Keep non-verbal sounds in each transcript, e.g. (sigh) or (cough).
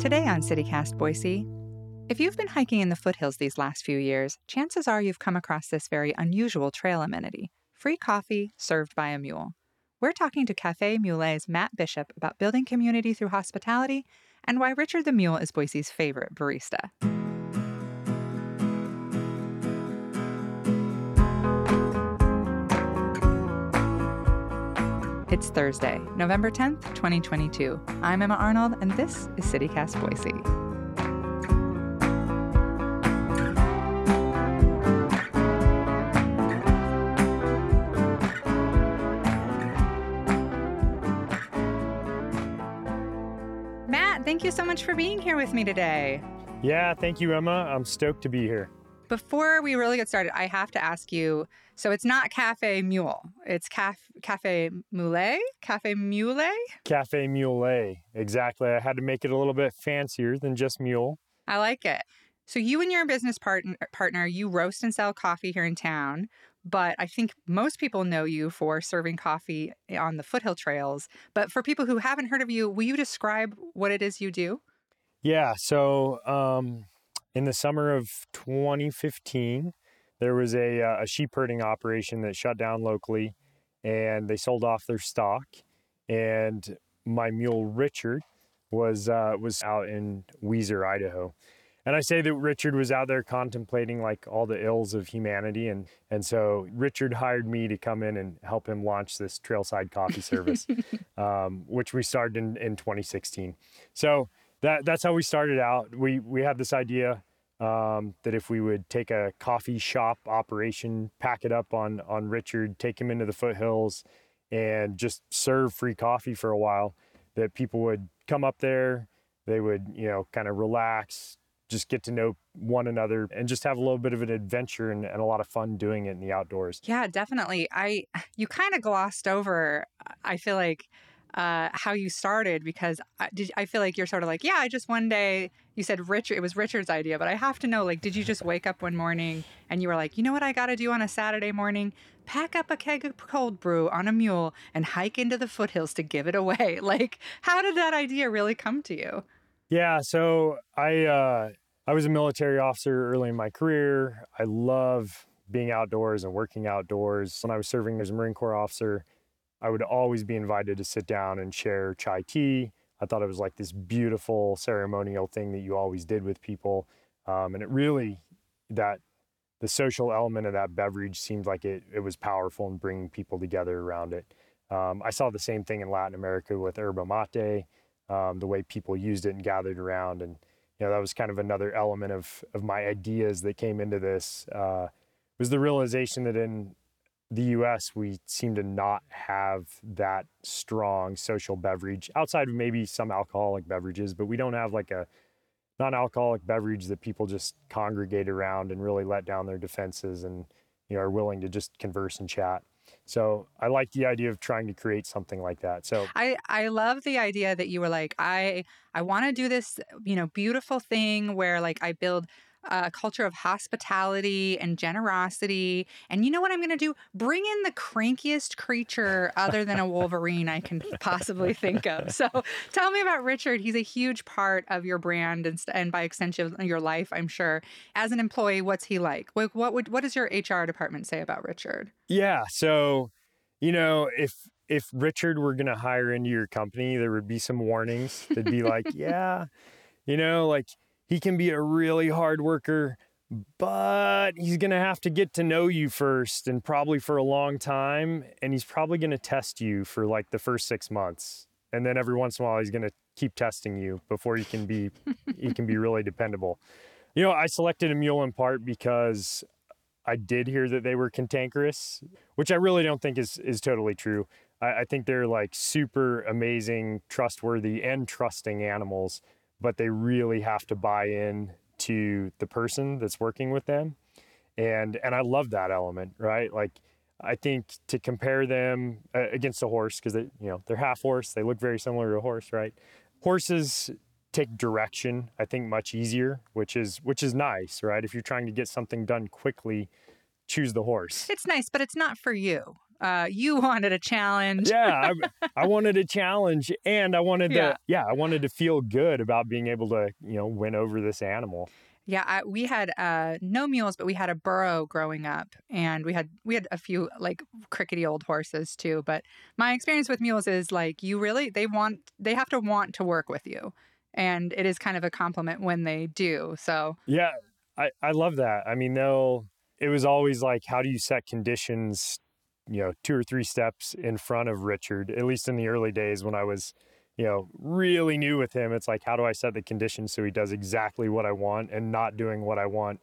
Today on CityCast Boise, if you've been hiking in the foothills these last few years, chances are you've come across this very unusual trail amenity free coffee served by a mule. We're talking to Cafe Mule's Matt Bishop about building community through hospitality and why Richard the Mule is Boise's favorite barista. It's Thursday, November 10th, 2022. I'm Emma Arnold, and this is CityCast Boise. Matt, thank you so much for being here with me today. Yeah, thank you, Emma. I'm stoked to be here. Before we really get started, I have to ask you so it's not Cafe Mule, it's Caf- Cafe Mule? Cafe Mule? Cafe Mule. Exactly. I had to make it a little bit fancier than just mule. I like it. So you and your business partner, partner, you roast and sell coffee here in town, but I think most people know you for serving coffee on the foothill trails. But for people who haven't heard of you, will you describe what it is you do? Yeah. So um, in the summer of 2015, there was a, uh, a sheep herding operation that shut down locally and they sold off their stock. And my mule Richard was uh, was out in Weiser, Idaho. And I say that Richard was out there contemplating like all the ills of humanity, and and so Richard hired me to come in and help him launch this trailside coffee service, (laughs) um, which we started in, in 2016. So that that's how we started out. We we had this idea um, that if we would take a coffee shop operation, pack it up on on Richard, take him into the foothills, and just serve free coffee for a while, that people would come up there, they would you know kind of relax, just get to know one another, and just have a little bit of an adventure and, and a lot of fun doing it in the outdoors. Yeah, definitely. I you kind of glossed over. I feel like uh, how you started because I, did, I feel like you're sort of like, yeah, I just one day you said Richard, it was Richard's idea, but I have to know, like, did you just wake up one morning and you were like, you know what I got to do on a Saturday morning? Pack up a keg of cold brew on a mule and hike into the foothills to give it away. (laughs) Like, how did that idea really come to you? Yeah, so I uh, I was a military officer early in my career. I love being outdoors and working outdoors. When I was serving as a Marine Corps officer, I would always be invited to sit down and share chai tea. I thought it was like this beautiful ceremonial thing that you always did with people. Um, and it really, that the social element of that beverage seemed like it, it was powerful in bringing people together around it. Um, I saw the same thing in Latin America with yerba mate, um, the way people used it and gathered around. And, you know, that was kind of another element of, of my ideas that came into this, uh, was the realization that in the US, we seem to not have that strong social beverage outside of maybe some alcoholic beverages, but we don't have like a non alcoholic beverage that people just congregate around and really let down their defenses and you know are willing to just converse and chat. So I like the idea of trying to create something like that. So I I love the idea that you were like I I want to do this you know beautiful thing where like I build a culture of hospitality and generosity. And you know what I'm going to do? Bring in the crankiest creature other than a Wolverine I can possibly think of. So tell me about Richard. He's a huge part of your brand and, and by extension your life, I'm sure. As an employee, what's he like? What, what would what does your HR department say about Richard? Yeah, so you know if if Richard were going to hire into your company, there would be some warnings. They'd be like, (laughs) yeah, you know, like he can be a really hard worker, but he's going to have to get to know you first and probably for a long time. And he's probably going to test you for like the first six months. And then every once in a while, he's going to keep testing you before you can be, he can be really dependable. You know, I selected a mule in part because I did hear that they were cantankerous, which I really don't think is, is totally true. I, I think they're like super amazing, trustworthy, and trusting animals but they really have to buy in to the person that's working with them. And and I love that element, right? Like I think to compare them uh, against a horse because they, you know, they're half horse, they look very similar to a horse, right? Horses take direction, I think much easier, which is which is nice, right? If you're trying to get something done quickly, choose the horse. It's nice, but it's not for you. Uh, you (laughs) wanted a challenge. yeah, I, I wanted a challenge, and I wanted Yeah. to yeah, I wanted to feel good about being able to you know win over this animal. Yeah, I, we had uh, no mules, but we had a burro growing up, and we had we had a few like crickety old horses too. But my experience with mules is like you really they want they have to want to work with you, and it is kind of a compliment when they do. So Yeah, I, I love that. I mean, they'll, it was always like, how do you set conditions, you know, two or three steps in front of Richard, at least in the early days when I was, you know, really new with him. It's like, how do I set the conditions so he does exactly what I want and not doing what I want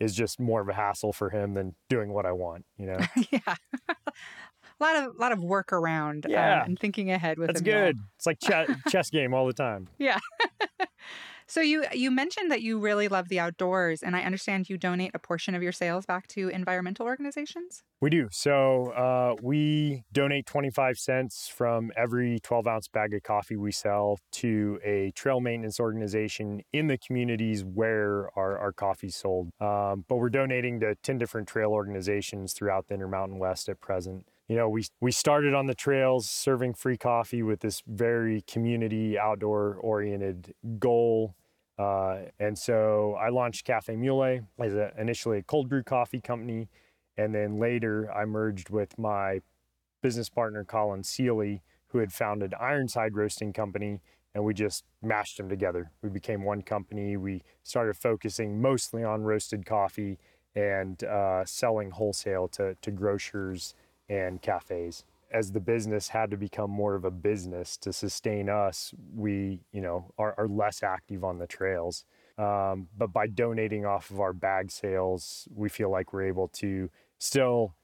is just more of a hassle for him than doing what I want, you know? (laughs) yeah, a (laughs) lot of a lot of work around um, Yeah. and thinking ahead with That's good. It's like chess, chess game all the time. (laughs) So you you mentioned that you really love the outdoors, and I understand you donate a portion of your sales back to environmental organizations. We do. So uh, we donate 25 cents from every 12 ounce bag of coffee we sell to a trail maintenance organization in the communities where our, our coffee's sold. Um, but we're donating to 10 different trail organizations throughout the Intermountain West at present. You know, we, we started on the trails serving free coffee with this very community outdoor oriented goal. Uh, and so I launched Cafe Mule as a, initially a cold brew coffee company. And then later, I merged with my business partner, Colin Seeley, who had founded Ironside Roasting Company, and we just mashed them together. We became one company. We started focusing mostly on roasted coffee and uh, selling wholesale to, to grocers and cafes. As the business had to become more of a business to sustain us, we, you know, are, are less active on the trails. Um, but by donating off of our bag sales, we feel like we're able to still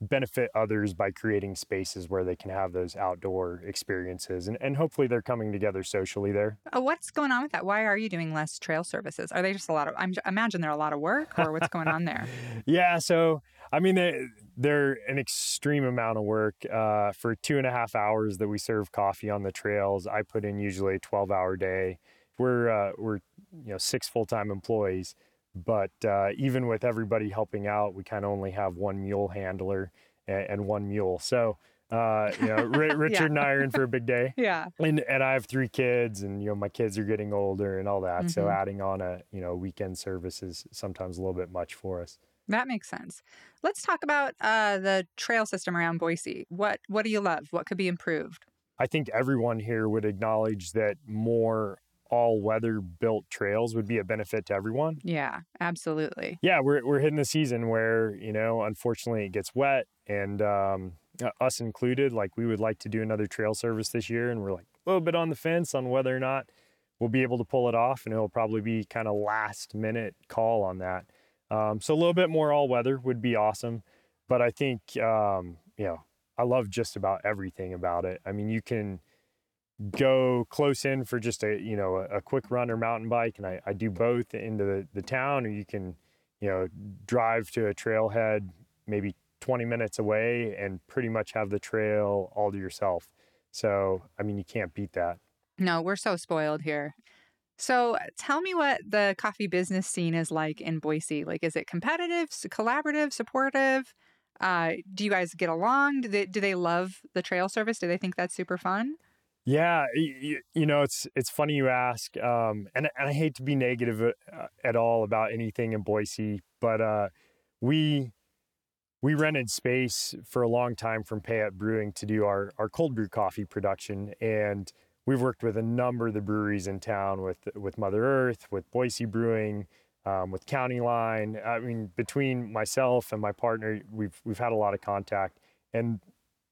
benefit others by creating spaces where they can have those outdoor experiences. And, and hopefully they're coming together socially there. Uh, what's going on with that? Why are you doing less trail services? Are they just a lot of? I imagine they're a lot of work, or what's going on there? (laughs) Yeah, so I mean, they, they're an extreme amount of work. Uh, for two and a half hours that we serve coffee on the trails, I put in usually a 12 hour day. We're, uh, we're you know, six full time employees. But uh, even with everybody helping out, we kind of only have one mule handler and, and one mule. So, uh, you know, Ri- (laughs) Richard and I are in for a big day. Yeah, And, and I have three kids, and you know my kids are getting older and all that. So Mhm. adding on a you know weekend service is sometimes a little bit much for us. that makes sense. Let's talk about uh, the trail system around Boise. What What do you love? What could be improved? I think everyone here would acknowledge that more all weather built trails would be a benefit to everyone. Yeah, absolutely. Yeah, we're, we're hitting the season where, you know, unfortunately it gets wet and um, us included, like we would like to do another trail service this year. And we're like a little bit on the fence on whether or not we'll be able to pull it off. And it'll probably be kind of last minute call on that. Um, so a little bit more all weather would be awesome. But I think, um, you know, I love just about everything about it. I mean, you can go close in for just a you know a, a quick run or mountain bike and I, I do both into the, the town or you can you know drive to a trailhead maybe 20 minutes away and pretty much have the trail all to yourself so i mean you can't beat that No, we're so spoiled here. So tell me what the coffee business scene is like in Boise. Like, is it competitive, collaborative, supportive? Uh, do you guys get along? Do they do they love the trail service? Do they think that's super fun? Yeah, you, you know, it's it's funny you ask, um, and and I hate to be negative uh, at all about anything in Boise, but uh, we we rented space for a long time from Payette Brewing to do our our cold brew coffee production, and we've worked with a number of the breweries in town with with Mother Earth, with Boise Brewing, um, with County Line. I mean, between myself and my partner, we've we've had a lot of contact, and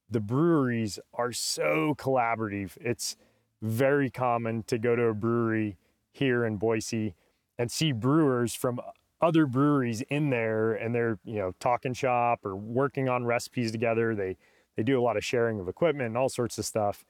the breweries are so collaborative. It's very common to go to a brewery here in Boise and see brewers from other breweries in there and they're, you know, talking shop or working on recipes together. They they do a lot of sharing of equipment and all sorts of stuff.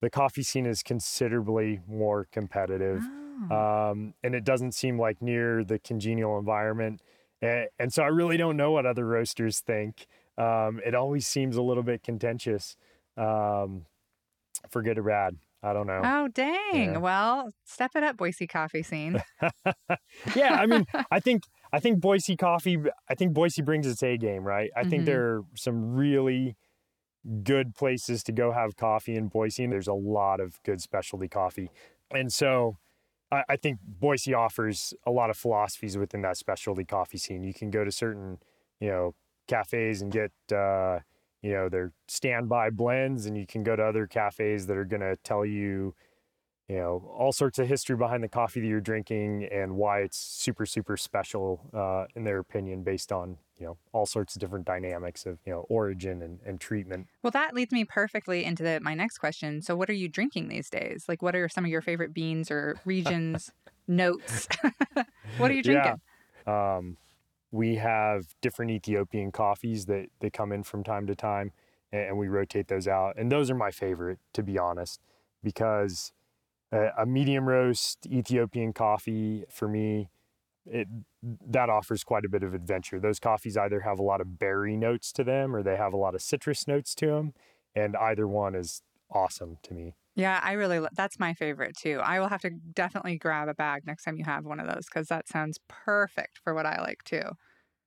The coffee scene is considerably more competitive. Oh. Um, and it doesn't seem like near the congenial environment. And, and so I really don't know what other roasters think. Um, it always seems a little bit contentious, um, for good or bad. I don't know. Oh, dang. Yeah. Well, step it up, Boise coffee scene. (laughs) yeah, I mean, I think I think Boise coffee. I think Boise brings its A game, right? I Mhm. think there are some really good places to go have coffee in Boise, and there's a lot of good specialty coffee, and so. I I think Boise offers a lot of philosophies within that specialty coffee scene. You can go to certain, you know, cafes and get, uh, you know, their standby blends, and you can go to other cafes that are going to tell you, you know, all sorts of history behind the coffee that you're drinking and why it's super, super special uh, in their opinion, based on, you know, all sorts of different dynamics of, you know, origin and, and treatment. Well, that leads me perfectly into the, my next question. So, what are you drinking these days? Like, what are some of your favorite beans or (laughs) regions, notes? (laughs) what are you drinking? Yeah. Um, we have different Ethiopian coffees that, that come in from time to time, and, we rotate those out. And those are my favorite, to be honest, because a, a medium roast Ethiopian coffee for me, it that offers quite a bit of adventure. Those coffees either have a lot of berry notes to them or they have a lot of citrus notes to them, and either one is awesome to me. Yeah, I really, lo- that's my favorite too. I will have to definitely grab a bag next time you have one of those because that sounds perfect for what I like too.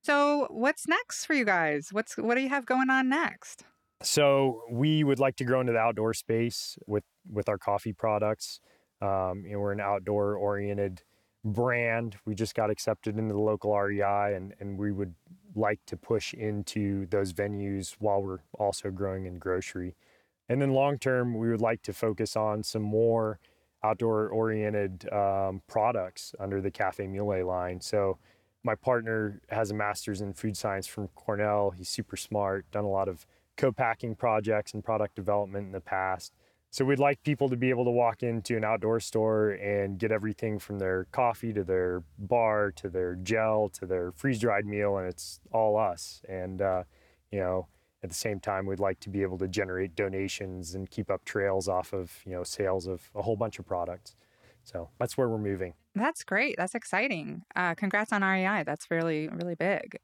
So, what's next for you guys? What's, what do you have going on next? So we would like to grow into the outdoor space with with our coffee products. Um, you know, we're an outdoor oriented brand. We just got accepted into the local REI, and and we would like to push into those venues while we're also growing in grocery. And then long term, we would like to focus on some more outdoor oriented um, products under the Cafe Mule line. So my partner has a master's in food science from Cornell. He's super smart, done a lot of co-packing projects and product development in the past. So we'd like people to be able to walk into an outdoor store and get everything from their coffee to their bar to their gel to their freeze-dried meal, and it's all us. And uh, you know, at the same time, we'd like to be able to generate donations and keep up trails off of you know sales of a whole bunch of products. So that's where we're moving. That's great. That's exciting. Uh, congrats on REI. That's really, really big.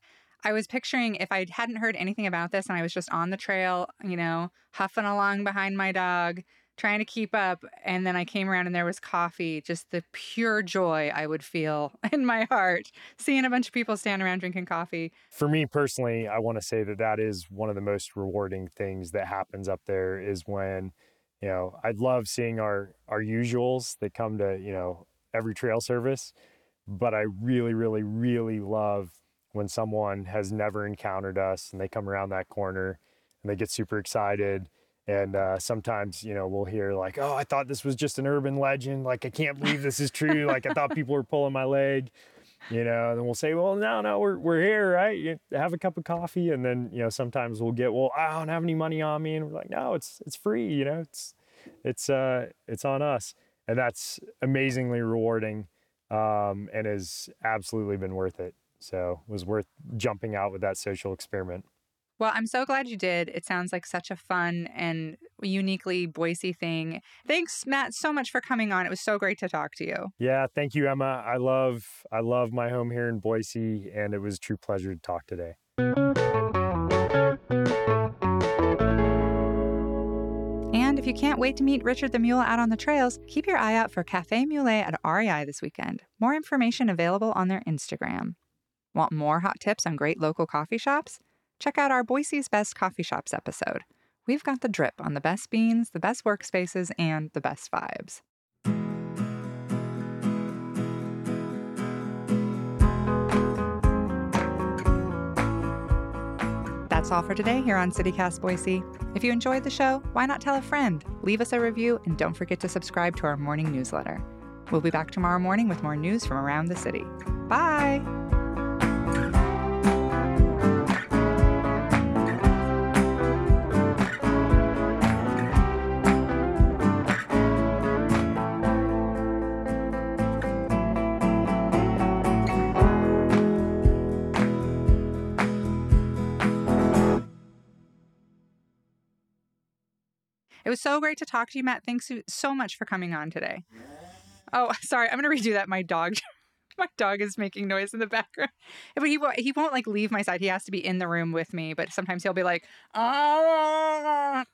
I was picturing if I hadn't heard anything about this and I was just on the trail, you know, huffing along behind my dog, trying to keep up. And then I came around and there was coffee, just the pure joy I would feel (laughs) in my heart seeing a bunch of people stand around drinking coffee. For me personally, I want to say that that is one of the most rewarding things that happens up there is when, you know, I love seeing our our usuals that come to, you know, every trail service, but I really really really love when someone has never encountered us and they come around that corner and they get super excited and uh, sometimes you know we'll hear like oh i thought this was just an urban legend. Like i can't believe this is true. Like i thought people were pulling my leg you know? And then we'll say well no no we're, we're here right? You have a cup of coffee. And then you know sometimes we'll get well i don't have any money on me. And we're like no it's it's free you know? It's it's uh it's on us. And that's amazingly rewarding um and has absolutely been worth it. So it was worth jumping out with that social experiment Well, I'm so glad you did. It sounds like such a fun and uniquely Boise thing. Thanks, Matt, so much for coming on. It was so great to talk to you. Yeah, thank you, Emma. I love I love my home here in Boise, and it was a true pleasure to talk today. And if you can't wait to meet Richard the Mule out on the trails, keep your eye out for Cafe Mule at REI this weekend. More information available on their Instagram. Want more hot tips on great local coffee shops? Check out our Boise's Best Coffee Shops episode. We've got the drip on the best beans, the best workspaces, and the best vibes. That's all for today here on CityCast Boise. If you enjoyed the show, why not tell a friend? Leave us a review and don't forget to subscribe to our morning newsletter. We'll be back tomorrow morning with more news from around the city. Bye! Was so great to talk to you, Matt. Thanks so much for coming on today. Oh, (laughs) sorry. I'm going to redo that. My dog, (laughs) my dog is making noise in the background. (laughs) But he won't, he won't like leave my side. He has to be in the room with me. But sometimes he'll be like, "Ah."